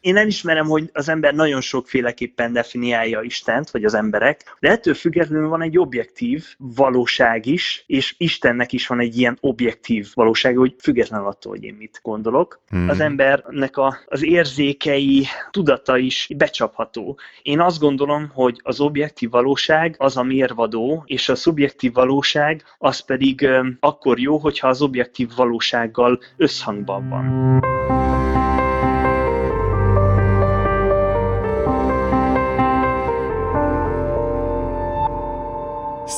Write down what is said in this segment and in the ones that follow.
Én elismerem, hogy az ember nagyon sokféleképpen definiálja Istent, vagy az emberek, de ettől függetlenül van egy objektív valóság is, és Istennek is van egy ilyen objektív valóság, hogy független attól, hogy én mit gondolok. Hmm. Az embernek a, az érzékei, tudata is becsapható. Én azt gondolom, hogy az objektív valóság az a mérvadó, és a szubjektív valóság az pedig akkor jó, hogyha az objektív valósággal összhangban van.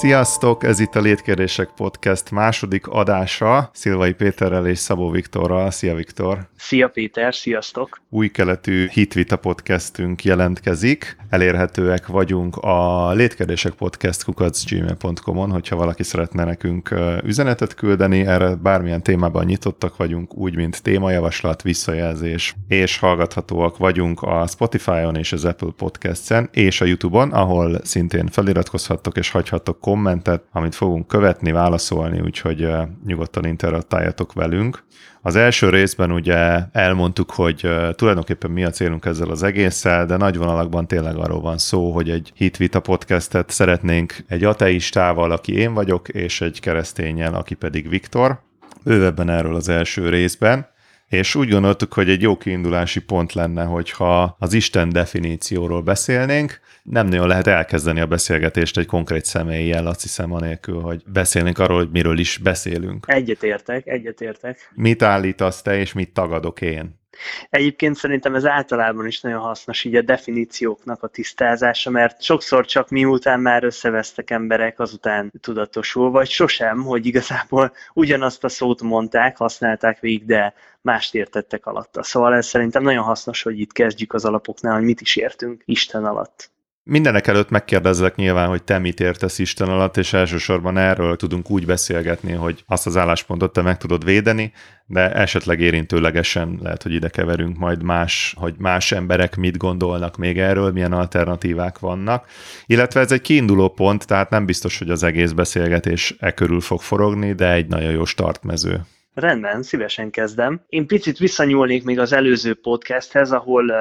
Sziasztok! Ez itt a Létkérdések Podcast második adása Szilvai Péterrel és Szabó Viktorral. Szia Viktor! Szia Péter, sziasztok! Új keletű Hitvita podcastünk jelentkezik. Elérhetőek vagyunk a Létkérdések Podcast kukacgmail.com-on, hogyha valaki szeretne nekünk üzenetet küldeni. Erre bármilyen témában nyitottak vagyunk, úgy, mint témajavaslat, visszajelzés, és hallgathatóak vagyunk a Spotify-on és az Apple Podcast-en, és a YouTube-on, ahol szintén feliratkozhattok és hagyhattok kommentet, amit fogunk követni, válaszolni, úgyhogy nyugodtan interaktáljatok velünk. Az első részben ugye elmondtuk, hogy tulajdonképpen mi a célunk ezzel az egésszel, de nagy vonalakban tényleg arról van szó, hogy egy hitvita podcastet szeretnénk egy ateistával, aki én vagyok, és egy keresztényel, aki pedig Viktor. Bővebben erről az első részben és úgy gondoltuk, hogy egy jó kiindulási pont lenne, hogyha az Isten definícióról beszélnénk. Nem nagyon lehet elkezdeni a beszélgetést egy konkrét személlyel, azt hiszem, anélkül, hogy beszélnénk arról, hogy miről is beszélünk. Egyetértek, egyetértek. Mit állítasz te, és mit tagadok én? Egyébként szerintem ez általában is nagyon hasznos, így a definícióknak a tisztázása, mert sokszor csak miután már összevesztek emberek, azután tudatosul, vagy sosem, hogy igazából ugyanazt a szót mondták, használták végig, de mást értettek alatta. Szóval ez szerintem nagyon hasznos, hogy itt kezdjük az alapoknál, hogy mit is értünk Isten alatt. Mindenek előtt megkérdezlek nyilván, hogy te mit értesz Isten alatt, és elsősorban erről tudunk úgy beszélgetni, hogy azt az álláspontot te meg tudod védeni, de esetleg érintőlegesen lehet, hogy ide keverünk majd más, hogy más emberek mit gondolnak még erről, milyen alternatívák vannak. Illetve ez egy kiinduló pont, tehát nem biztos, hogy az egész beszélgetés e körül fog forogni, de egy nagyon jó startmező. Rendben, szívesen kezdem. Én picit visszanyúlnék még az előző podcasthez, ahol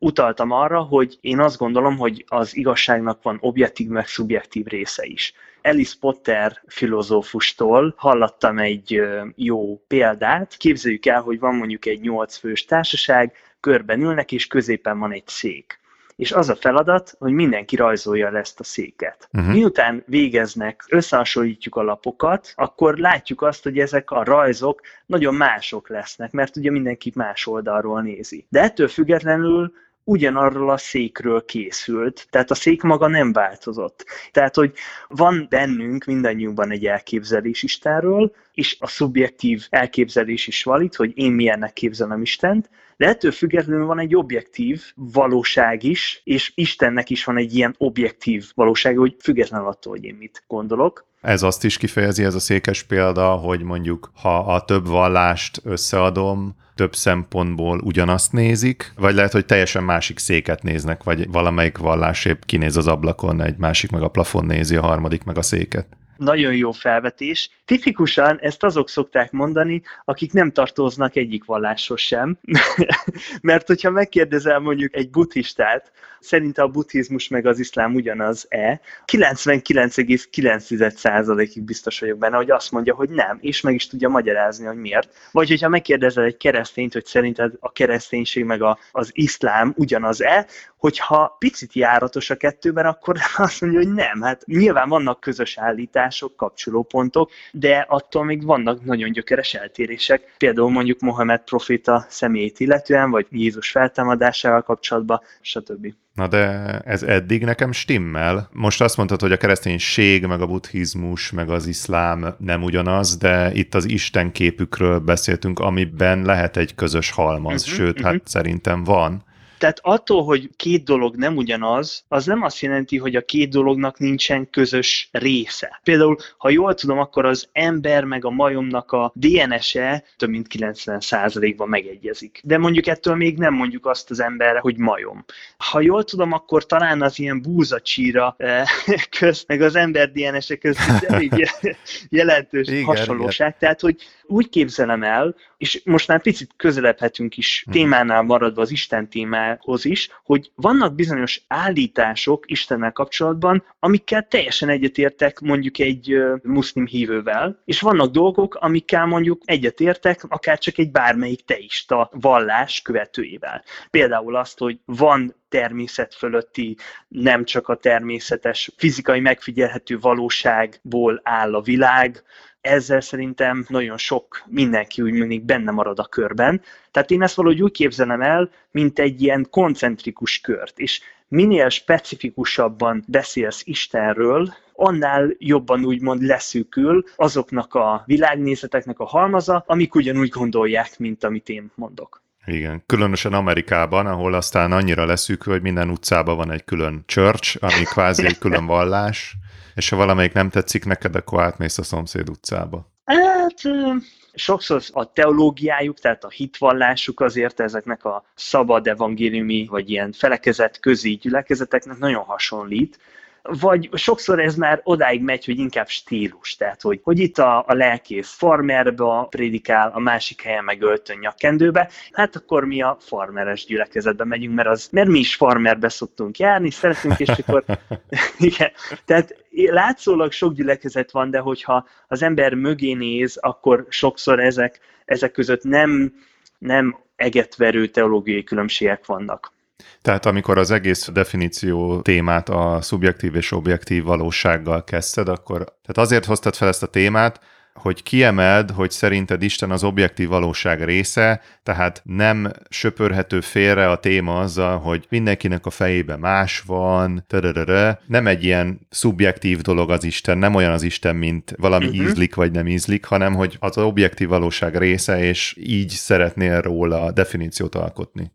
utaltam arra, hogy én azt gondolom, hogy az igazságnak van objektív meg szubjektív része is. Alice Potter filozófustól hallottam egy jó példát. Képzeljük el, hogy van mondjuk egy nyolc fős társaság, körben ülnek, és középen van egy szék és az a feladat, hogy mindenki rajzolja le ezt a széket. Uh-huh. Miután végeznek, összehasonlítjuk a lapokat, akkor látjuk azt, hogy ezek a rajzok nagyon mások lesznek, mert ugye mindenki más oldalról nézi. De ettől függetlenül ugyanarról a székről készült, tehát a szék maga nem változott. Tehát, hogy van bennünk mindannyiunkban egy elképzelés Istenről, és a szubjektív elképzelés is valid, hogy én milyennek képzelem Istent, de ettől függetlenül van egy objektív valóság is, és Istennek is van egy ilyen objektív valóság, hogy független attól, hogy én mit gondolok. Ez azt is kifejezi, ez a székes példa, hogy mondjuk, ha a több vallást összeadom, több szempontból ugyanazt nézik, vagy lehet, hogy teljesen másik széket néznek, vagy valamelyik vallás épp kinéz az ablakon, egy másik meg a plafon nézi, a harmadik meg a széket. Nagyon jó felvetés. Tipikusan ezt azok szokták mondani, akik nem tartoznak egyik valláshoz sem. Mert hogyha megkérdezel mondjuk egy buddhistát, szerint a buddhizmus meg az iszlám ugyanaz-e, 99,9%-ig biztos vagyok benne, hogy azt mondja, hogy nem, és meg is tudja magyarázni, hogy miért. Vagy hogyha megkérdezel egy keresztényt, hogy szerinted a kereszténység meg a, az iszlám ugyanaz-e, hogyha picit járatos a kettőben, akkor azt mondja, hogy nem. Hát nyilván vannak közös állítások, kapcsolópontok, de attól még vannak nagyon gyökeres eltérések. Például mondjuk Mohamed proféta személyét illetően, vagy Jézus feltámadásával kapcsolatban, stb. Na de ez eddig nekem stimmel. Most azt mondtad, hogy a kereszténység, meg a buddhizmus, meg az iszlám nem ugyanaz, de itt az Isten képükről beszéltünk, amiben lehet egy közös halmaz, uh-huh, sőt, uh-huh. hát szerintem van. Tehát attól, hogy két dolog nem ugyanaz, az nem azt jelenti, hogy a két dolognak nincsen közös része. Például, ha jól tudom, akkor az ember meg a majomnak a DNS-e több mint 90%-ban megegyezik. De mondjuk ettől még nem mondjuk azt az emberre, hogy majom. Ha jól tudom, akkor talán az ilyen búzacsíra eh, közt, meg az ember DNS-e között jelentős igen, hasonlóság. Igen. Tehát, hogy úgy képzelem el, és most már picit közeledhetünk is mhm. témánál maradva az Isten témához is, hogy vannak bizonyos állítások Istennel kapcsolatban, amikkel teljesen egyetértek mondjuk egy muszlim hívővel, és vannak dolgok, amikkel mondjuk egyetértek akár csak egy bármelyik teista vallás követőivel. Például azt, hogy van természet fölötti, nem csak a természetes fizikai megfigyelhető valóságból áll a világ, ezzel szerintem nagyon sok mindenki úgy mindig benne marad a körben. Tehát én ezt valahogy úgy képzelem el, mint egy ilyen koncentrikus kört, és minél specifikusabban beszélsz Istenről, annál jobban úgymond leszűkül azoknak a világnézeteknek a halmaza, amik ugyanúgy gondolják, mint amit én mondok. Igen, különösen Amerikában, ahol aztán annyira leszűkül, hogy minden utcában van egy külön church, ami kvázi egy külön vallás, és ha valamelyik nem tetszik neked, akkor átmész a szomszéd utcába. Hát sokszor a teológiájuk, tehát a hitvallásuk azért ezeknek a szabad evangéliumi, vagy ilyen felekezet közi gyülekezeteknek nagyon hasonlít, vagy sokszor ez már odáig megy, hogy inkább stílus, tehát hogy, hogy itt a, a lelkész farmerbe prédikál, a másik helyen meg öltön nyakkendőbe, hát akkor mi a farmeres gyülekezetbe megyünk, mert, az, mert mi is farmerbe szoktunk járni, szeretünk, és akkor igen, tehát látszólag sok gyülekezet van, de hogyha az ember mögé néz, akkor sokszor ezek, ezek között nem, nem egetverő teológiai különbségek vannak. Tehát amikor az egész definíció témát a szubjektív és objektív valósággal kezdted, akkor tehát azért hoztad fel ezt a témát, hogy kiemeld, hogy szerinted Isten az objektív valóság része, tehát nem söpörhető félre a téma azzal, hogy mindenkinek a fejében más van, törörörö. nem egy ilyen szubjektív dolog az Isten, nem olyan az Isten, mint valami uh-huh. ízlik vagy nem ízlik, hanem hogy az objektív valóság része, és így szeretnél róla a definíciót alkotni.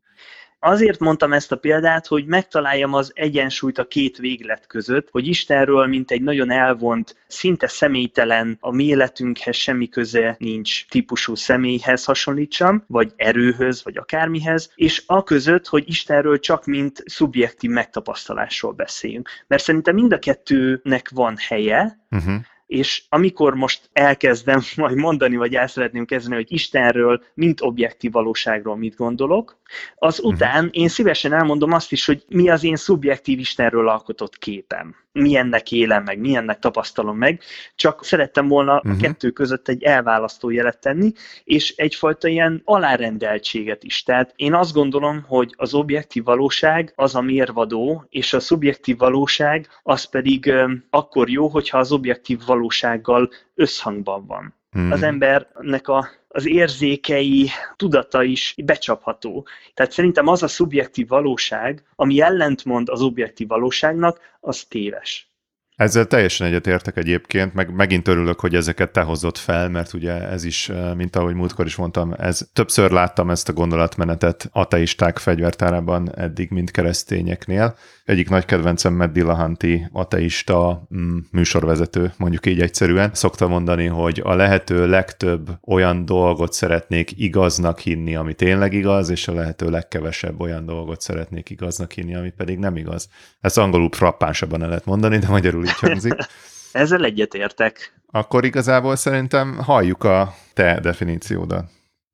Azért mondtam ezt a példát, hogy megtaláljam az egyensúlyt a két véglet között, hogy Istenről, mint egy nagyon elvont, szinte személytelen, a mi életünkhez semmi köze nincs típusú személyhez hasonlítsam, vagy erőhöz, vagy akármihez, és a között, hogy Istenről csak mint szubjektív megtapasztalásról beszéljünk. Mert szerintem mind a kettőnek van helye, uh-huh és amikor most elkezdem majd mondani, vagy el szeretném kezdeni, hogy Istenről, mint objektív valóságról mit gondolok, az mhm. után én szívesen elmondom azt is, hogy mi az én szubjektív Istenről alkotott képem. Milyennek élem meg, milyennek tapasztalom meg, csak szerettem volna uh-huh. a mhm. kettő között egy elválasztó jelet tenni, és egyfajta ilyen alárendeltséget is. Tehát én azt gondolom, hogy az objektív valóság az a mérvadó, és a szubjektív valóság az pedig akkor jó, hogyha az objektív valósággal összhangban van. Hmm. Az embernek a, az érzékei, tudata is becsapható. Tehát szerintem az a szubjektív valóság, ami ellentmond az objektív valóságnak, az téves. Ezzel teljesen egyetértek egyébként, meg megint örülök, hogy ezeket te hozott fel, mert ugye ez is, mint ahogy múltkor is mondtam, ez többször láttam ezt a gondolatmenetet ateisták fegyvertárában eddig, mint keresztényeknél. Egyik nagy kedvencem Matt Dillahanti ateista mm, műsorvezető, mondjuk így egyszerűen, szokta mondani, hogy a lehető legtöbb olyan dolgot szeretnék igaznak hinni, ami tényleg igaz, és a lehető legkevesebb olyan dolgot szeretnék igaznak hinni, ami pedig nem igaz. Ezt angolul frappánsabban el lehet mondani, de magyarul így hangzik. Ezzel egyetértek. Akkor igazából szerintem halljuk a te definíciódat.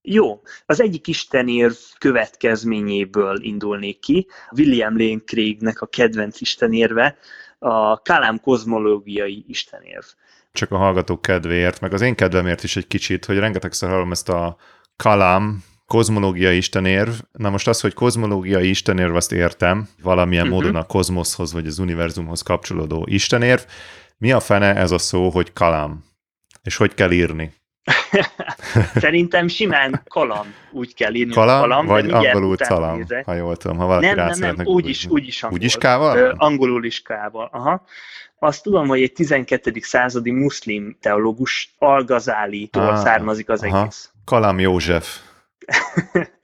Jó, az egyik istenérv következményéből indulnék ki. William Lane Craignek a kedvenc istenérve a Kalám kozmológiai istenérv. Csak a hallgatók kedvéért, meg az én kedvemért is egy kicsit, hogy rengetegszer hallom ezt a Kalam, kozmológiai istenérv. Na most az, hogy kozmológiai istenérv, azt értem, valamilyen uh-huh. módon a kozmoszhoz vagy az univerzumhoz kapcsolódó istenérv. Mi a fene ez a szó, hogy kalam? És hogy kell írni? Szerintem simán kalam, úgy kell írni. Kalam, kalam vagy angolul calam, nézek. ha jól tudom. Ha valaki nem, nem, nem, úgy is, úgy is angol. Úgy is kával? Ö, angolul is kával, aha. Azt tudom, hogy egy 12. századi muszlim teológus Al-Ghazali-tól ah, származik az aha. egész. Kalam József.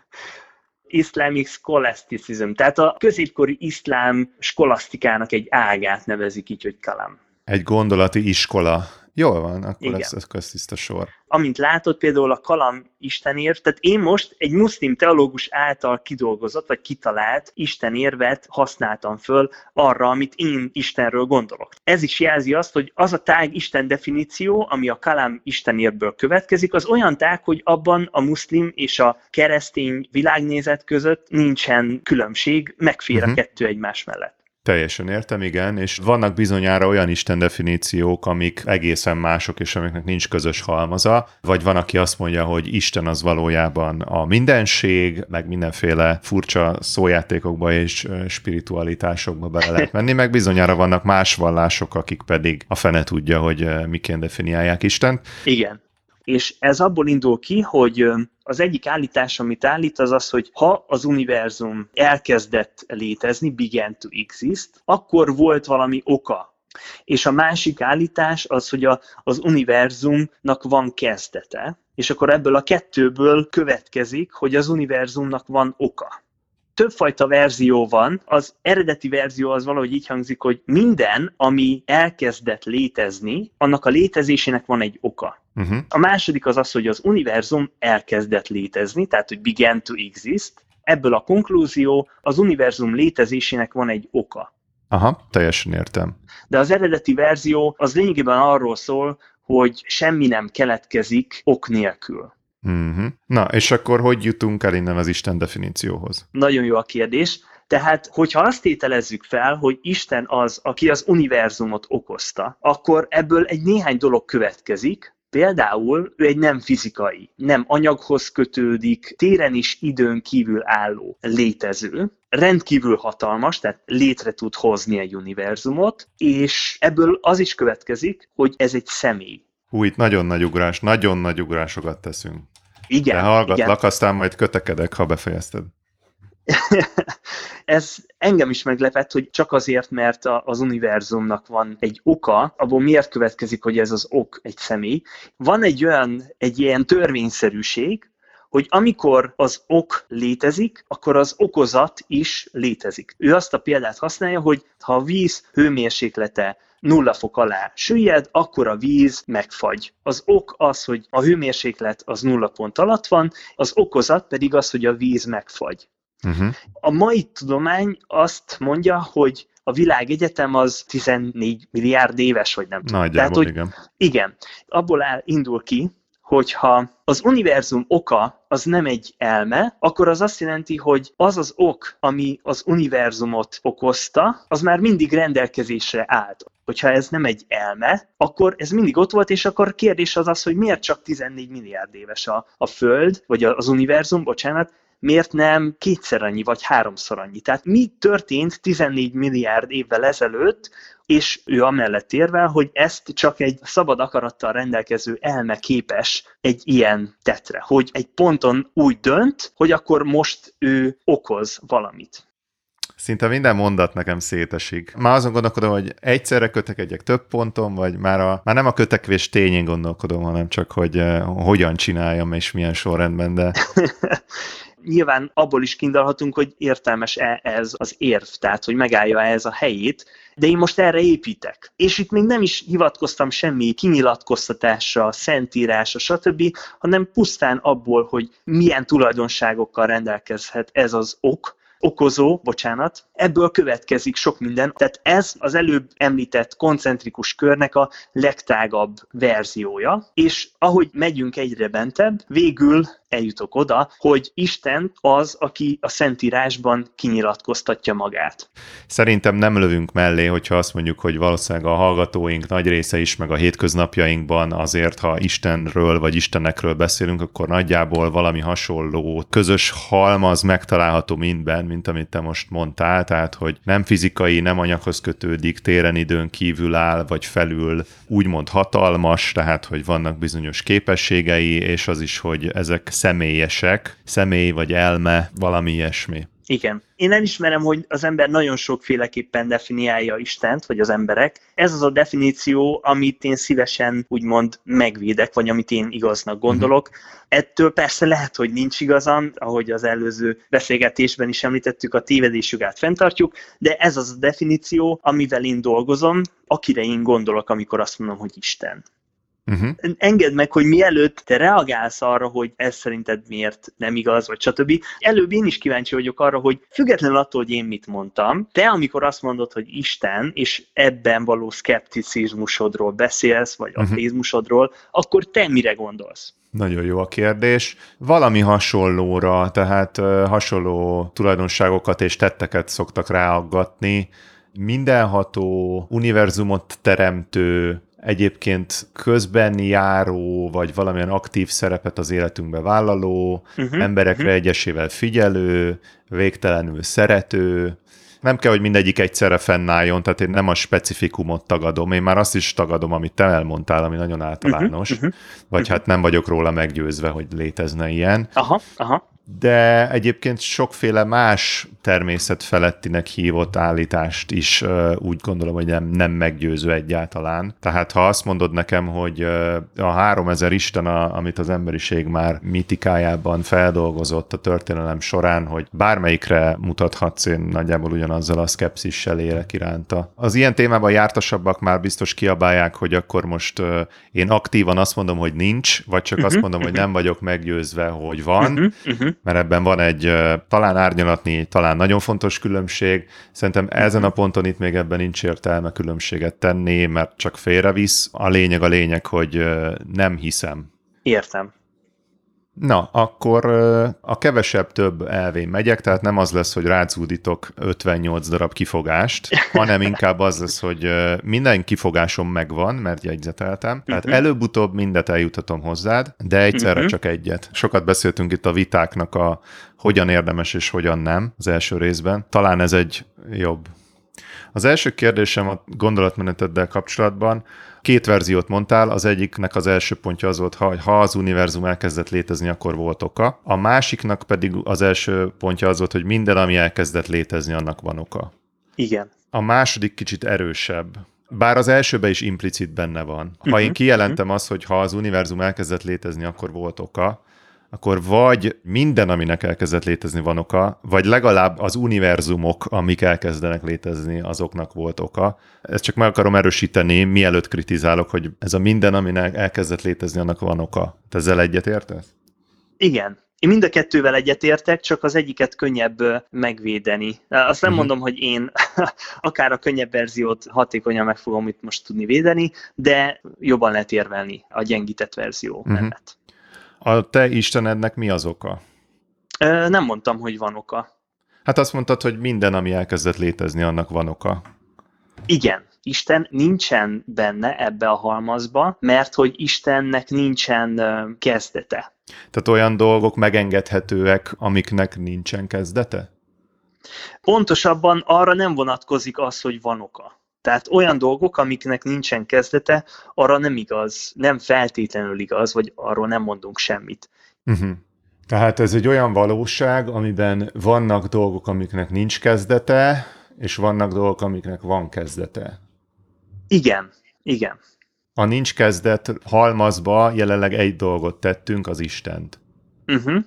Islamic Scholasticism, tehát a középkori iszlám skolasztikának egy ágát nevezik így, hogy kalam. Egy gondolati iskola. Jól van, akkor Igen. ez, ez köztiszta sor. Amint látod, például a kalam istenérv, tehát én most egy muszlim teológus által kidolgozott, vagy kitalált istenérvet használtam föl arra, amit én Istenről gondolok. Ez is jelzi azt, hogy az a tág Isten definíció, ami a kalam istenérvből következik, az olyan tág, hogy abban a muszlim és a keresztény világnézet között nincsen különbség, megfér uh-huh. a kettő egymás mellett. Teljesen értem, igen, és vannak bizonyára olyan Isten definíciók, amik egészen mások, és amiknek nincs közös halmaza, vagy van, aki azt mondja, hogy Isten az valójában a mindenség, meg mindenféle furcsa szójátékokba és spiritualitásokba bele lehet menni, meg bizonyára vannak más vallások, akik pedig a fene tudja, hogy miként definiálják Istent. Igen. És ez abból indul ki, hogy az egyik állítás, amit állít, az az, hogy ha az univerzum elkezdett létezni, began to exist, akkor volt valami oka. És a másik állítás az, hogy a, az univerzumnak van kezdete, és akkor ebből a kettőből következik, hogy az univerzumnak van oka többfajta verzió van. Az eredeti verzió az valahogy így hangzik, hogy minden, ami elkezdett létezni, annak a létezésének van egy oka. Uh-huh. A második az az, hogy az univerzum elkezdett létezni, tehát hogy began to exist. Ebből a konklúzió, az univerzum létezésének van egy oka. Aha, teljesen értem. De az eredeti verzió az lényegében arról szól, hogy semmi nem keletkezik ok nélkül. Uh-huh. Na, és akkor hogy jutunk el innen az Isten definícióhoz? Nagyon jó a kérdés. Tehát, hogyha azt tételezzük fel, hogy Isten az, aki az univerzumot okozta, akkor ebből egy néhány dolog következik, Például ő egy nem fizikai, nem anyaghoz kötődik, téren is időn kívül álló létező, rendkívül hatalmas, tehát létre tud hozni egy univerzumot, és ebből az is következik, hogy ez egy személy. Hú, itt nagyon nagy ugrás, nagyon nagy ugrásokat teszünk. Igen. De hallgatlak, igen. aztán majd kötekedek, ha befejezted. Ez engem is meglepett, hogy csak azért, mert a, az univerzumnak van egy oka, abból miért következik, hogy ez az ok egy személy. Van egy olyan, egy ilyen törvényszerűség, hogy amikor az ok létezik, akkor az okozat is létezik. Ő azt a példát használja, hogy ha a víz hőmérséklete nulla fok alá süllyed, akkor a víz megfagy. Az ok az, hogy a hőmérséklet az nulla pont alatt van, az okozat pedig az, hogy a víz megfagy. Uh-huh. A mai tudomány azt mondja, hogy a világegyetem az 14 milliárd éves, vagy nem tudom. Nagyjából, Tehát, hogy igen. Igen. Abból áll, indul ki, hogyha az univerzum oka az nem egy elme, akkor az azt jelenti, hogy az az ok, ami az univerzumot okozta, az már mindig rendelkezésre állt. Hogyha ez nem egy elme, akkor ez mindig ott volt, és akkor kérdés az az, hogy miért csak 14 milliárd éves a, a Föld, vagy az univerzum, bocsánat, miért nem kétszer annyi, vagy háromszor annyi? Tehát mi történt 14 milliárd évvel ezelőtt, és ő amellett érvel, hogy ezt csak egy szabad akarattal rendelkező elme képes egy ilyen tetre, hogy egy ponton úgy dönt, hogy akkor most ő okoz valamit. Szinte minden mondat nekem szétesik. Már azon gondolkodom, hogy egyszerre kötekedjek több ponton, vagy már, a, már nem a kötekvés tényén gondolkodom, hanem csak, hogy uh, hogyan csináljam és milyen sorrendben, de... Nyilván abból is kindalhatunk, hogy értelmes-e ez az érv, tehát hogy megállja -e ez a helyét, de én most erre építek. És itt még nem is hivatkoztam semmi kinyilatkoztatásra, szentírásra, stb., hanem pusztán abból, hogy milyen tulajdonságokkal rendelkezhet ez az ok, okozó, bocsánat, ebből következik sok minden. Tehát ez az előbb említett koncentrikus körnek a legtágabb verziója, és ahogy megyünk egyre bentebb, végül eljutok oda, hogy Isten az, aki a Szentírásban kinyilatkoztatja magát. Szerintem nem lövünk mellé, hogyha azt mondjuk, hogy valószínűleg a hallgatóink nagy része is, meg a hétköznapjainkban azért, ha Istenről vagy Istenekről beszélünk, akkor nagyjából valami hasonló közös halmaz megtalálható mindben, mint amit te most mondtál, tehát hogy nem fizikai, nem anyaghoz kötődik, téren időn kívül áll, vagy felül úgymond hatalmas, tehát hogy vannak bizonyos képességei, és az is, hogy ezek személyesek, személy vagy elme, valami ilyesmi. Igen. Én elismerem, hogy az ember nagyon sokféleképpen definiálja Istent, vagy az emberek. Ez az a definíció, amit én szívesen úgymond megvédek, vagy amit én igaznak gondolok. Uh-huh. Ettől persze lehet, hogy nincs igazam, ahogy az előző beszélgetésben is említettük, a tévedésjogát fenntartjuk, de ez az a definíció, amivel én dolgozom, akire én gondolok, amikor azt mondom, hogy Isten. Uh-huh. Engedd meg, hogy mielőtt te reagálsz arra, hogy ez szerinted miért nem igaz, vagy stb. Előbb én is kíváncsi vagyok arra, hogy függetlenül attól, hogy én mit mondtam, te amikor azt mondod, hogy Isten, és ebben való szkepticizmusodról beszélsz, vagy uh-huh. ateizmusodról, akkor te mire gondolsz? Nagyon jó a kérdés. Valami hasonlóra, tehát hasonló tulajdonságokat és tetteket szoktak ráaggatni. Mindenható, univerzumot teremtő, egyébként közben járó, vagy valamilyen aktív szerepet az életünkbe vállaló, uh-huh, emberekre uh-huh. egyesével figyelő, végtelenül szerető, nem kell, hogy mindegyik egyszerre fennálljon, tehát én nem a specifikumot tagadom, én már azt is tagadom, amit te elmondtál, ami nagyon általános, uh-huh, uh-huh, vagy uh-huh. hát nem vagyok róla meggyőzve, hogy létezne ilyen. Aha, aha de egyébként sokféle más természet felettinek hívott állítást is úgy gondolom, hogy nem, nem meggyőző egyáltalán. Tehát ha azt mondod nekem, hogy a 3000 Isten, a, amit az emberiség már mitikájában feldolgozott a történelem során, hogy bármelyikre mutathatsz, én nagyjából ugyanazzal a szkepszissel élek iránta. Az ilyen témában jártasabbak már biztos kiabálják, hogy akkor most én aktívan azt mondom, hogy nincs, vagy csak uh-huh, azt mondom, uh-huh. hogy nem vagyok meggyőzve, hogy van. Uh-huh, uh-huh mert ebben van egy talán árnyalatni, talán nagyon fontos különbség. Szerintem ezen a ponton itt még ebben nincs értelme különbséget tenni, mert csak félrevisz. A lényeg a lényeg, hogy nem hiszem. Értem. Na, akkor a kevesebb több elvén megyek, tehát nem az lesz, hogy rácúdítok 58 darab kifogást, hanem inkább az lesz, hogy minden kifogásom megvan, mert jegyzeteltem, tehát uh-huh. előbb-utóbb mindet eljutatom hozzád, de egyszerre uh-huh. csak egyet. Sokat beszéltünk itt a vitáknak a hogyan érdemes és hogyan nem az első részben. Talán ez egy jobb. Az első kérdésem a gondolatmeneteddel kapcsolatban, Két verziót mondtál, az egyiknek az első pontja az volt, hogy ha az univerzum elkezdett létezni, akkor volt oka. A másiknak pedig az első pontja az volt, hogy minden, ami elkezdett létezni, annak van oka. Igen. A második kicsit erősebb. Bár az elsőben is implicit benne van. Ha uh-huh, én kijelentem uh-huh. azt, hogy ha az univerzum elkezdett létezni, akkor volt oka, akkor vagy minden, aminek elkezdett létezni van oka, vagy legalább az univerzumok, amik elkezdenek létezni, azoknak volt oka. Ezt csak meg akarom erősíteni, mielőtt kritizálok, hogy ez a minden, aminek elkezdett létezni, annak van oka. Te ezzel egyetértesz? Igen, én mind a kettővel egyetértek, csak az egyiket könnyebb megvédeni. Azt nem uh-huh. mondom, hogy én akár a könnyebb verziót hatékonyan meg fogom itt most tudni védeni, de jobban lehet érvelni a gyengített verzió uh-huh. mellett. A te Istenednek mi az oka? Ö, nem mondtam, hogy van oka. Hát azt mondtad, hogy minden, ami elkezdett létezni, annak van oka. Igen. Isten nincsen benne ebbe a halmazba, mert hogy Istennek nincsen kezdete. Tehát olyan dolgok megengedhetőek, amiknek nincsen kezdete? Pontosabban arra nem vonatkozik az, hogy van oka. Tehát olyan dolgok, amiknek nincsen kezdete, arra nem igaz, nem feltétlenül igaz, vagy arról nem mondunk semmit. Uh-huh. Tehát ez egy olyan valóság, amiben vannak dolgok, amiknek nincs kezdete, és vannak dolgok, amiknek van kezdete. Igen, igen. A nincs kezdet halmazba jelenleg egy dolgot tettünk, az Istent. Uh-huh.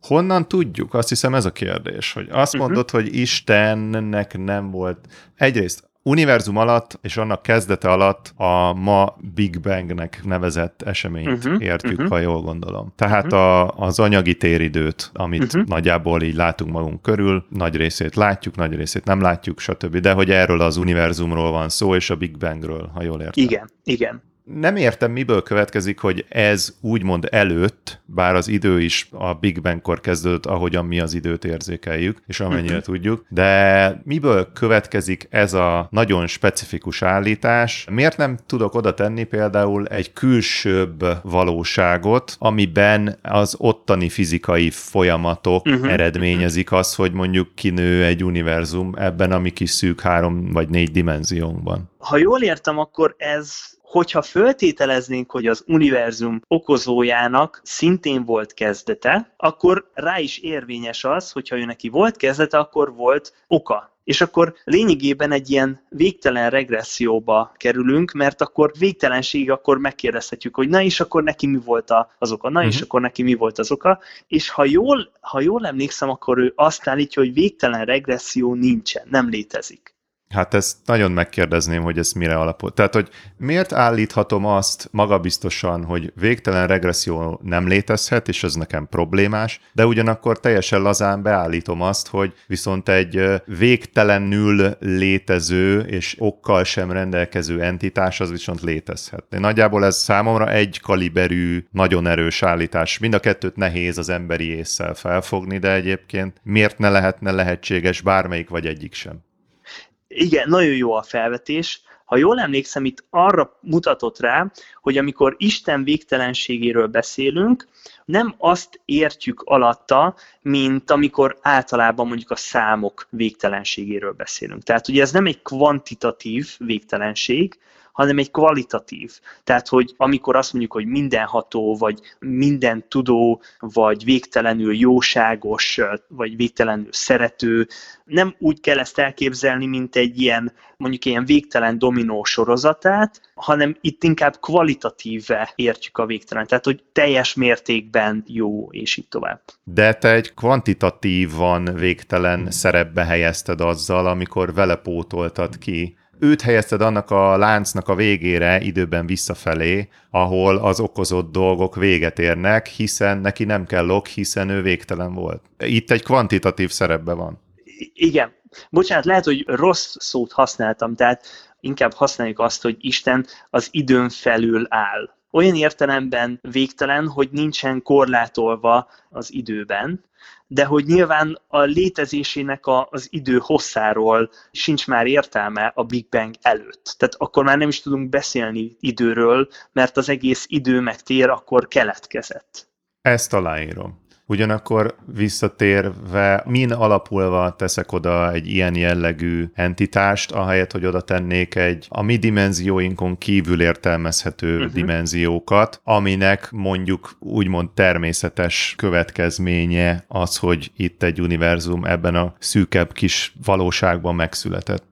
Honnan tudjuk? Azt hiszem ez a kérdés, hogy azt uh-huh. mondod, hogy Istennek nem volt. Egyrészt univerzum alatt és annak kezdete alatt a ma Big Bangnek nevezett eseményt uh-huh, értjük, uh-huh. ha jól gondolom. Tehát uh-huh. a, az anyagi téridőt, amit uh-huh. nagyjából így látunk magunk körül, nagy részét látjuk, nagy részét nem látjuk, stb. De hogy erről az univerzumról van szó, és a Big Bangről, ha jól értem. Igen, igen nem értem, miből következik, hogy ez úgymond előtt, bár az idő is a Big Bang-kor kezdődött, ahogyan mi az időt érzékeljük, és amennyire uh-huh. tudjuk, de miből következik ez a nagyon specifikus állítás? Miért nem tudok oda tenni például egy külsőbb valóságot, amiben az ottani fizikai folyamatok uh-huh. eredményezik azt, hogy mondjuk kinő egy univerzum ebben a mi kis szűk három vagy négy dimenziónkban? Ha jól értem, akkor ez hogyha föltételeznénk, hogy az univerzum okozójának szintén volt kezdete, akkor rá is érvényes az, hogyha ő neki volt kezdete, akkor volt oka. És akkor lényegében egy ilyen végtelen regresszióba kerülünk, mert akkor végtelenség, akkor megkérdezhetjük, hogy na és akkor neki mi volt az oka, na uh-huh. és mhm. akkor neki mi volt az oka, és ha jól, ha jól emlékszem, akkor ő azt állítja, hogy végtelen regresszió nincsen, nem létezik. Hát ezt nagyon megkérdezném, hogy ez mire alapul. Tehát, hogy miért állíthatom azt magabiztosan, hogy végtelen regresszió nem létezhet, és ez nekem problémás, de ugyanakkor teljesen lazán beállítom azt, hogy viszont egy végtelenül létező és okkal sem rendelkező entitás az viszont létezhet. Nagyjából ez számomra egy kaliberű, nagyon erős állítás. Mind a kettőt nehéz az emberi észsel felfogni, de egyébként miért ne lehetne lehetséges bármelyik vagy egyik sem? Igen, nagyon jó a felvetés. Ha jól emlékszem, itt arra mutatott rá, hogy amikor Isten végtelenségéről beszélünk, nem azt értjük alatta, mint amikor általában mondjuk a számok végtelenségéről beszélünk. Tehát ugye ez nem egy kvantitatív végtelenség, hanem egy kvalitatív. Tehát, hogy amikor azt mondjuk, hogy mindenható, vagy minden tudó, vagy végtelenül jóságos, vagy végtelenül szerető, nem úgy kell ezt elképzelni, mint egy ilyen, mondjuk ilyen végtelen dominó sorozatát, hanem itt inkább kvalitatíve értjük a végtelen. Tehát, hogy teljes mértékben jó, és így tovább. De te egy kvantitatívan végtelen szerepbe helyezted azzal, amikor vele pótoltad ki őt helyezted annak a láncnak a végére időben visszafelé, ahol az okozott dolgok véget érnek, hiszen neki nem kell ok, hiszen ő végtelen volt. Itt egy kvantitatív szerepbe van. Igen. Bocsánat, lehet, hogy rossz szót használtam, tehát inkább használjuk azt, hogy Isten az időn felül áll. Olyan értelemben végtelen, hogy nincsen korlátolva az időben, de hogy nyilván a létezésének a, az idő hosszáról sincs már értelme a Big Bang előtt. Tehát akkor már nem is tudunk beszélni időről, mert az egész idő meg tér akkor keletkezett. Ezt aláírom. Ugyanakkor visszatérve, min alapulva teszek oda egy ilyen jellegű entitást, ahelyett, hogy oda tennék egy a mi dimenzióinkon kívül értelmezhető uh-huh. dimenziókat, aminek mondjuk úgymond természetes következménye az, hogy itt egy univerzum ebben a szűkebb kis valóságban megszületett.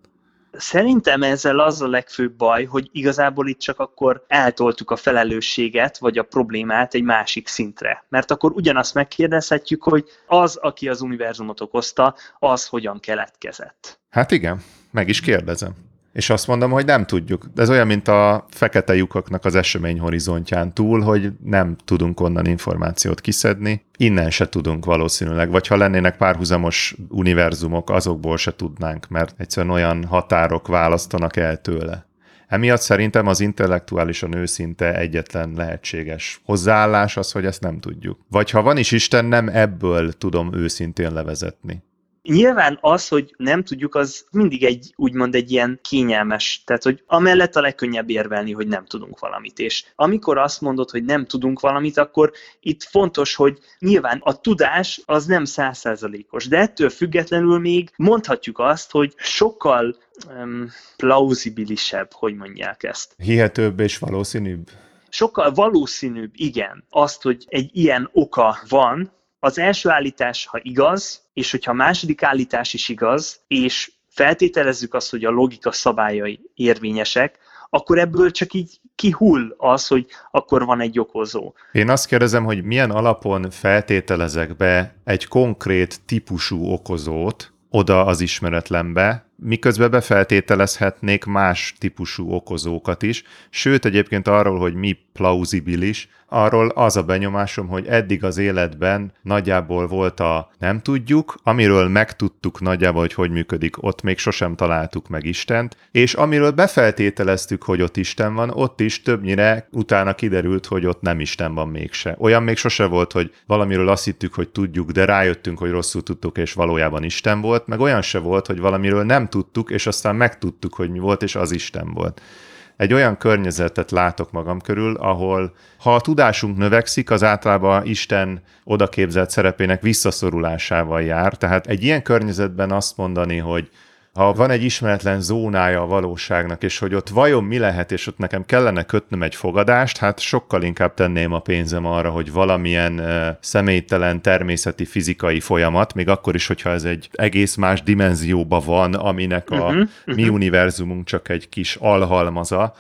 Szerintem ezzel az a legfőbb baj, hogy igazából itt csak akkor eltoltuk a felelősséget, vagy a problémát egy másik szintre. Mert akkor ugyanazt megkérdezhetjük, hogy az, aki az univerzumot okozta, az hogyan keletkezett. Hát igen, meg is kérdezem. És azt mondom, hogy nem tudjuk. Ez olyan, mint a fekete lyukaknak az esemény horizontján túl, hogy nem tudunk onnan információt kiszedni. Innen se tudunk valószínűleg, vagy ha lennének párhuzamos univerzumok, azokból se tudnánk, mert egyszerűen olyan határok választanak el tőle. Emiatt szerintem az intellektuálisan őszinte egyetlen lehetséges hozzáállás az, hogy ezt nem tudjuk. Vagy ha van is Isten, nem ebből tudom őszintén levezetni. Nyilván az, hogy nem tudjuk, az mindig egy úgymond egy ilyen kényelmes, tehát hogy amellett a legkönnyebb érvelni, hogy nem tudunk valamit. És amikor azt mondod, hogy nem tudunk valamit, akkor itt fontos, hogy nyilván a tudás az nem százszerzalékos, de ettől függetlenül még mondhatjuk azt, hogy sokkal um, plauzibilisebb, hogy mondják ezt. Hihetőbb és valószínűbb? Sokkal valószínűbb, igen, azt, hogy egy ilyen oka van, az első állítás, ha igaz, és hogyha a második állítás is igaz, és feltételezzük azt, hogy a logika szabályai érvényesek, akkor ebből csak így kihull az, hogy akkor van egy okozó. Én azt kérdezem, hogy milyen alapon feltételezek be egy konkrét típusú okozót oda az ismeretlenbe, miközben befeltételezhetnék más típusú okozókat is, sőt egyébként arról, hogy mi plauzibilis, arról az a benyomásom, hogy eddig az életben nagyjából volt a nem tudjuk, amiről megtudtuk nagyjából, hogy hogy működik, ott még sosem találtuk meg Istent, és amiről befeltételeztük, hogy ott Isten van, ott is többnyire utána kiderült, hogy ott nem Isten van mégse. Olyan még sose volt, hogy valamiről azt hittük, hogy tudjuk, de rájöttünk, hogy rosszul tudtuk, és valójában Isten volt, meg olyan se volt, hogy valamiről nem tudtuk, és aztán megtudtuk, hogy mi volt, és az Isten volt egy olyan környezetet látok magam körül, ahol ha a tudásunk növekszik, az általában Isten odaképzelt szerepének visszaszorulásával jár. Tehát egy ilyen környezetben azt mondani, hogy ha van egy ismeretlen zónája a valóságnak, és hogy ott vajon mi lehet, és ott nekem kellene kötnöm egy fogadást, hát sokkal inkább tenném a pénzem arra, hogy valamilyen uh, személytelen természeti fizikai folyamat, még akkor is, hogyha ez egy egész más dimenzióba van, aminek a uh-huh, mi uh-huh. univerzumunk csak egy kis alhalmaza,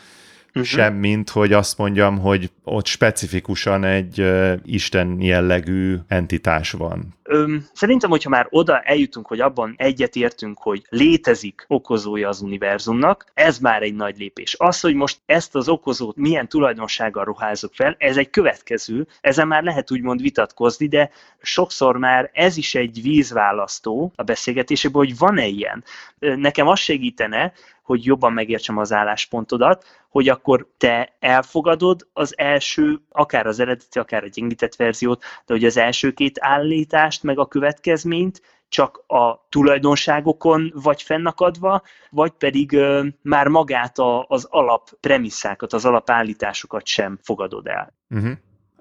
uh-huh. sem, mint hogy azt mondjam, hogy ott specifikusan egy uh, Isten jellegű entitás van. Öm, szerintem, hogyha már oda eljutunk, hogy abban egyetértünk, hogy létezik okozója az univerzumnak, ez már egy nagy lépés. Az, hogy most ezt az okozót milyen tulajdonsággal ruházok fel, ez egy következő, ezen már lehet úgymond vitatkozni, de sokszor már ez is egy vízválasztó a beszélgetésében, hogy van-e ilyen. Nekem az segítene, hogy jobban megértsem az álláspontodat, hogy akkor te elfogadod az első, akár az eredeti, akár a gyengített verziót, de hogy az első két állítást, meg a következményt csak a tulajdonságokon vagy fennakadva, vagy pedig ö, már magát a, az alap premisszákat, az alapállításokat sem fogadod el. Uh-huh.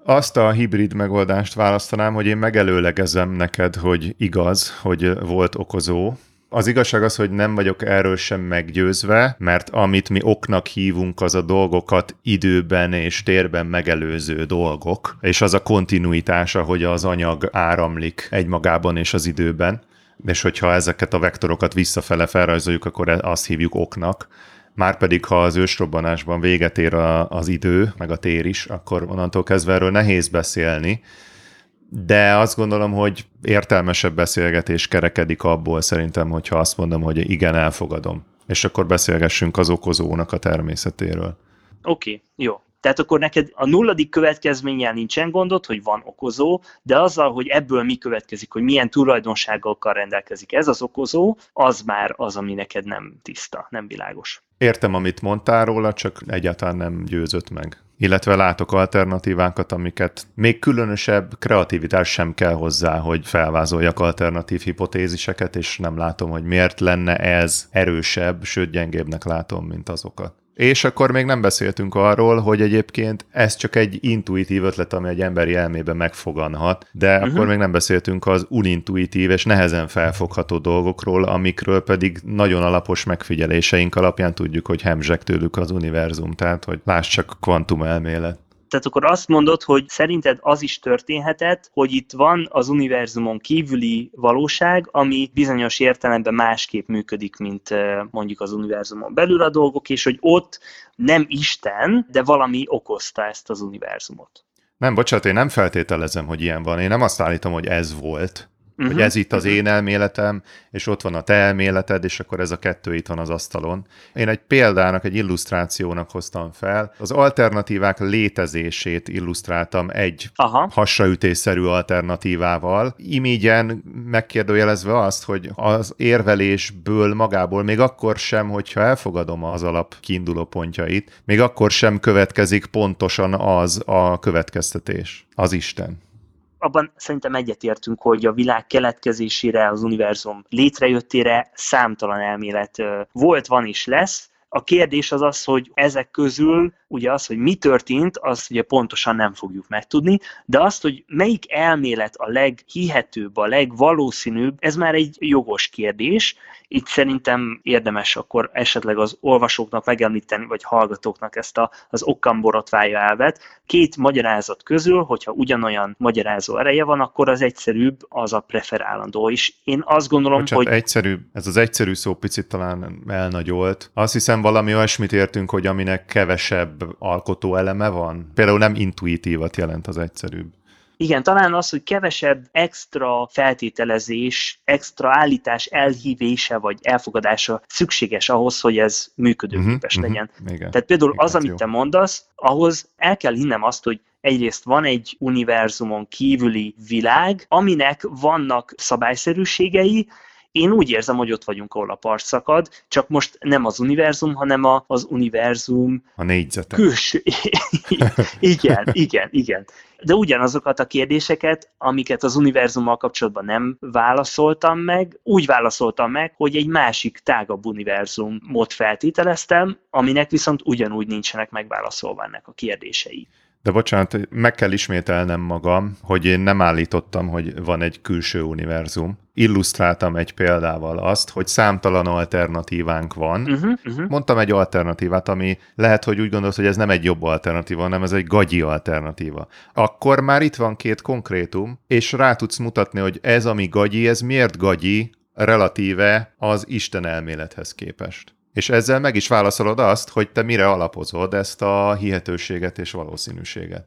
Azt a hibrid megoldást választanám, hogy én megelőlegezem neked, hogy igaz, hogy volt okozó, az igazság az, hogy nem vagyok erről sem meggyőzve, mert amit mi oknak hívunk, az a dolgokat időben és térben megelőző dolgok, és az a kontinuitása, hogy az anyag áramlik egymagában és az időben, és hogyha ezeket a vektorokat visszafele felrajzoljuk, akkor azt hívjuk oknak. Márpedig, ha az ősrobbanásban véget ér a, az idő, meg a tér is, akkor onnantól kezdve erről nehéz beszélni, de azt gondolom, hogy értelmesebb beszélgetés kerekedik abból szerintem, hogyha azt mondom, hogy igen, elfogadom. És akkor beszélgessünk az okozónak a természetéről. Oké, okay, jó. Tehát akkor neked a nulladik következménnyel nincsen gondod, hogy van okozó, de azzal, hogy ebből mi következik, hogy milyen tulajdonságokkal rendelkezik ez az okozó, az már az, ami neked nem tiszta, nem világos. Értem, amit mondtál róla, csak egyáltalán nem győzött meg illetve látok alternatívákat, amiket még különösebb kreativitás sem kell hozzá, hogy felvázoljak alternatív hipotéziseket, és nem látom, hogy miért lenne ez erősebb, sőt gyengébbnek látom, mint azokat. És akkor még nem beszéltünk arról, hogy egyébként ez csak egy intuitív ötlet, ami egy emberi elmébe megfoganhat, de uh-huh. akkor még nem beszéltünk az unintuitív és nehezen felfogható dolgokról, amikről pedig nagyon alapos megfigyeléseink alapján tudjuk, hogy hemzsek tőlük az univerzum, tehát hogy láss csak kvantum elmélet. Tehát akkor azt mondod, hogy szerinted az is történhetett, hogy itt van az univerzumon kívüli valóság, ami bizonyos értelemben másképp működik, mint mondjuk az univerzumon belül a dolgok, és hogy ott nem Isten, de valami okozta ezt az univerzumot. Nem, bocsánat, én nem feltételezem, hogy ilyen van. Én nem azt állítom, hogy ez volt, uh-huh. hogy ez itt az én elméletem, és ott van a te elméleted, és akkor ez a kettő itt van az asztalon. Én egy példának, egy illusztrációnak hoztam fel. Az alternatívák létezését illusztráltam egy Aha. hasraütésszerű alternatívával, imígyen megkérdőjelezve azt, hogy az érvelésből magából, még akkor sem, hogyha elfogadom az alap kiinduló pontjait, még akkor sem következik pontosan az a következtetés, az Isten abban szerintem egyetértünk, hogy a világ keletkezésére, az univerzum létrejöttére számtalan elmélet volt, van és lesz. A kérdés az az, hogy ezek közül ugye az, hogy mi történt, azt ugye pontosan nem fogjuk megtudni, de azt, hogy melyik elmélet a leghihetőbb, a legvalószínűbb, ez már egy jogos kérdés. Itt szerintem érdemes akkor esetleg az olvasóknak megemlíteni, vagy hallgatóknak ezt a, az okkamborotvája elvet. Két magyarázat közül, hogyha ugyanolyan magyarázó ereje van, akkor az egyszerűbb az a preferálandó. És én azt gondolom, Bocsánat, hogy... egyszerű, ez az egyszerű szó picit talán elnagyolt. Azt hiszem valami olyasmit értünk, hogy aminek kevesebb alkotó eleme van? Például nem intuitívat jelent az egyszerűbb. Igen, talán az, hogy kevesebb extra feltételezés, extra állítás elhívése vagy elfogadása szükséges ahhoz, hogy ez működőképes uh-huh, legyen. Uh-huh, igen, Tehát például igen, az, amit jó. te mondasz, ahhoz el kell hinnem azt, hogy egyrészt van egy univerzumon kívüli világ, aminek vannak szabályszerűségei, én úgy érzem, hogy ott vagyunk, ahol a part szakad, csak most nem az univerzum, hanem a, az univerzum... A négyzetek. Külső... igen, igen, igen. De ugyanazokat a kérdéseket, amiket az univerzummal kapcsolatban nem válaszoltam meg, úgy válaszoltam meg, hogy egy másik tágabb univerzumot feltételeztem, aminek viszont ugyanúgy nincsenek megválaszolva ennek a kérdései. De bocsánat, meg kell ismételnem magam, hogy én nem állítottam, hogy van egy külső univerzum. Illusztráltam egy példával azt, hogy számtalan alternatívánk van. Uh-huh, uh-huh. Mondtam egy alternatívát, ami lehet, hogy úgy gondolod, hogy ez nem egy jobb alternatíva, hanem ez egy gagyi alternatíva. Akkor már itt van két konkrétum, és rá tudsz mutatni, hogy ez, ami gagyi, ez miért gagyi relatíve az Isten elmélethez képest. És ezzel meg is válaszolod azt, hogy te mire alapozod ezt a hihetőséget és valószínűséget.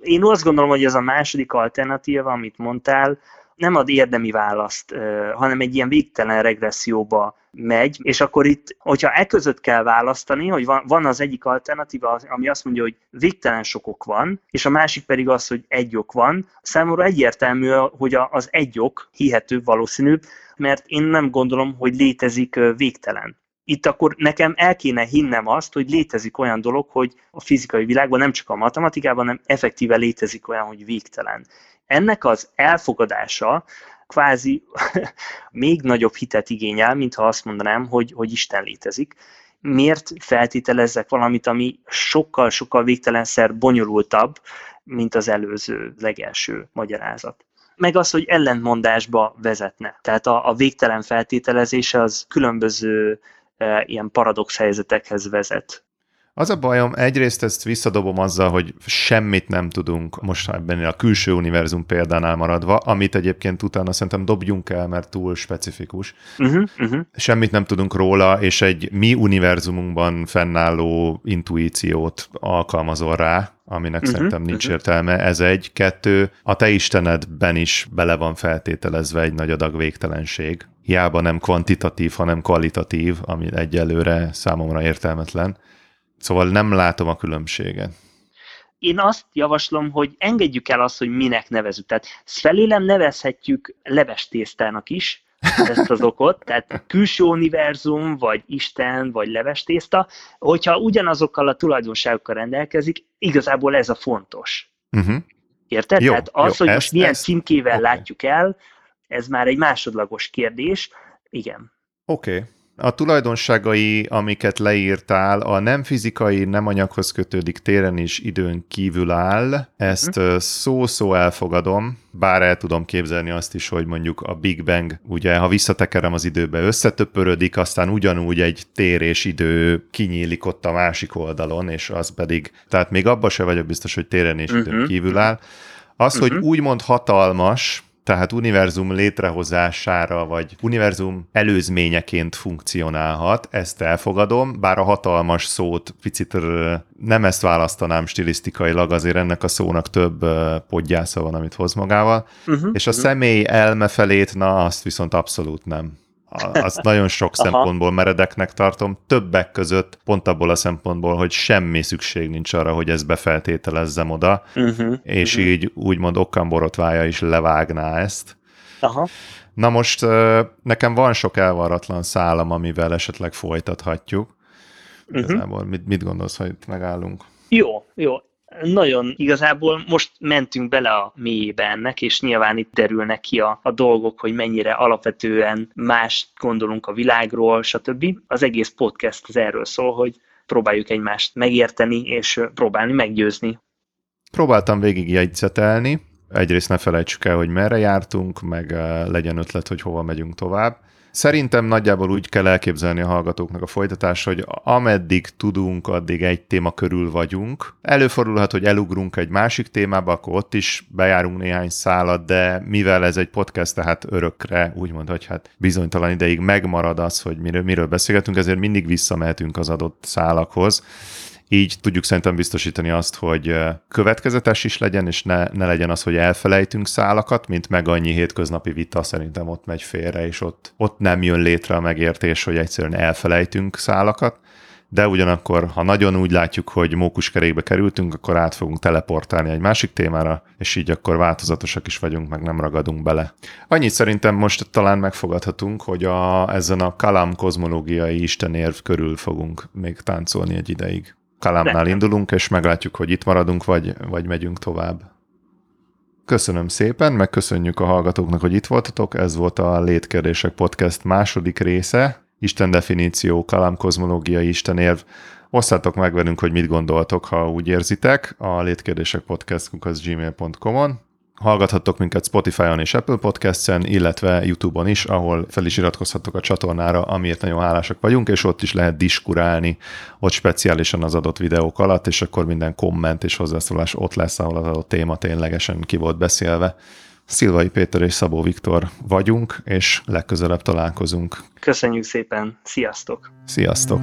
Én azt gondolom, hogy ez a második alternatíva, amit mondtál, nem ad érdemi választ, hanem egy ilyen végtelen regresszióba megy, és akkor itt, hogyha e között kell választani, hogy van, van az egyik alternatíva, ami azt mondja, hogy végtelen sok ok van, és a másik pedig az, hogy egy ok van, számomra egyértelmű, hogy az egy ok hihető, valószínűbb, mert én nem gondolom, hogy létezik végtelen itt akkor nekem el kéne hinnem azt, hogy létezik olyan dolog, hogy a fizikai világban, nem csak a matematikában, hanem effektíve létezik olyan, hogy végtelen. Ennek az elfogadása kvázi még nagyobb hitet igényel, mintha azt mondanám, hogy, hogy Isten létezik. Miért feltételezzek valamit, ami sokkal-sokkal végtelenszer bonyolultabb, mint az előző, legelső magyarázat? meg az, hogy ellentmondásba vezetne. Tehát a, a végtelen feltételezése az különböző ilyen paradox helyzetekhez vezet. Az a bajom, egyrészt ezt visszadobom azzal, hogy semmit nem tudunk most ebben a külső univerzum példánál maradva, amit egyébként utána szerintem dobjunk el, mert túl specifikus. Uh-huh, uh-huh. Semmit nem tudunk róla, és egy mi univerzumunkban fennálló intuíciót alkalmazol rá, aminek uh-huh, szerintem nincs uh-huh. értelme. Ez egy, kettő, a te istenedben is bele van feltételezve egy nagy adag végtelenség. Hiába nem kvantitatív, hanem kvalitatív, ami egyelőre számomra értelmetlen. Szóval nem látom a különbséget. Én azt javaslom, hogy engedjük el azt, hogy minek nevezük. Tehát felélem nevezhetjük levestésztának is, ezt az okot, tehát külső univerzum, vagy Isten, vagy levestészta, hogyha ugyanazokkal a tulajdonságokkal rendelkezik, igazából ez a fontos. Uh-huh. Érted? Jó, tehát az, jó, hogy ezt, most milyen ezt, címkével okay. látjuk el, ez már egy másodlagos kérdés. Igen. Oké. Okay. A tulajdonságai, amiket leírtál, a nem fizikai, nem anyaghoz kötődik téren is időn kívül áll. Ezt hm. szó-szó elfogadom, bár el tudom képzelni azt is, hogy mondjuk a Big Bang, ugye, ha visszatekerem az időbe, összetöpörödik, aztán ugyanúgy egy tér és idő kinyílik ott a másik oldalon, és az pedig, tehát még abban se vagyok biztos, hogy téren és időn uh-huh. kívül áll. Az, hogy mhm. úgymond hatalmas, tehát univerzum létrehozására, vagy univerzum előzményeként funkcionálhat, ezt elfogadom, bár a hatalmas szót picit nem ezt választanám stilisztikailag, azért ennek a szónak több podgyásza van, amit hoz magával, uh-huh, és a uh-huh. személy elme felét, na azt viszont abszolút nem azt nagyon sok Aha. szempontból meredeknek tartom, többek között pont abból a szempontból, hogy semmi szükség nincs arra, hogy ezt befeltételezzem oda, uh-huh, és uh-huh. így úgymond okkamborotvája is levágná ezt. Aha. Na most nekem van sok elvaratlan szálam, amivel esetleg folytathatjuk. Uh-huh. Igazából mit, mit gondolsz, hogy itt megállunk? Jó, jó nagyon igazából most mentünk bele a mélyébe ennek, és nyilván itt derülnek ki a, a dolgok, hogy mennyire alapvetően más gondolunk a világról, stb. Az egész podcast az erről szól, hogy próbáljuk egymást megérteni, és próbálni meggyőzni. Próbáltam végig jegyzetelni, egyrészt ne felejtsük el, hogy merre jártunk, meg legyen ötlet, hogy hova megyünk tovább. Szerintem nagyjából úgy kell elképzelni a hallgatóknak a folytatást, hogy ameddig tudunk, addig egy téma körül vagyunk. Előfordulhat, hogy elugrunk egy másik témába, akkor ott is bejárunk néhány szálat, de mivel ez egy podcast, tehát örökre, úgymond, hogy hát bizonytalan ideig megmarad az, hogy miről, miről beszélgetünk, ezért mindig visszamehetünk az adott szálakhoz így tudjuk szerintem biztosítani azt, hogy következetes is legyen, és ne, ne legyen az, hogy elfelejtünk szálakat, mint meg annyi hétköznapi vita szerintem ott megy félre, és ott, ott nem jön létre a megértés, hogy egyszerűen elfelejtünk szálakat de ugyanakkor, ha nagyon úgy látjuk, hogy mókuskerékbe kerültünk, akkor át fogunk teleportálni egy másik témára, és így akkor változatosak is vagyunk, meg nem ragadunk bele. Annyit szerintem most talán megfogadhatunk, hogy a, ezen a kalam kozmológiai istenérv körül fogunk még táncolni egy ideig. Kalámnál indulunk, és meglátjuk, hogy itt maradunk, vagy, vagy megyünk tovább. Köszönöm szépen, meg köszönjük a hallgatóknak, hogy itt voltatok. Ez volt a Létkérdések Podcast második része. Isten definíció, kalámkozmológiai istenérv. Osszátok meg velünk, hogy mit gondoltok, ha úgy érzitek, a létkérdések podcast gmail.com-on. Hallgathattok minket Spotify-on és Apple Podcast-en, illetve YouTube-on is, ahol fel is iratkozhattok a csatornára, amiért nagyon hálásak vagyunk, és ott is lehet diskurálni, ott speciálisan az adott videók alatt, és akkor minden komment és hozzászólás ott lesz, ahol az adott téma ténylegesen ki volt beszélve. Szilvai Péter és Szabó Viktor vagyunk, és legközelebb találkozunk. Köszönjük szépen, sziasztok! Sziasztok!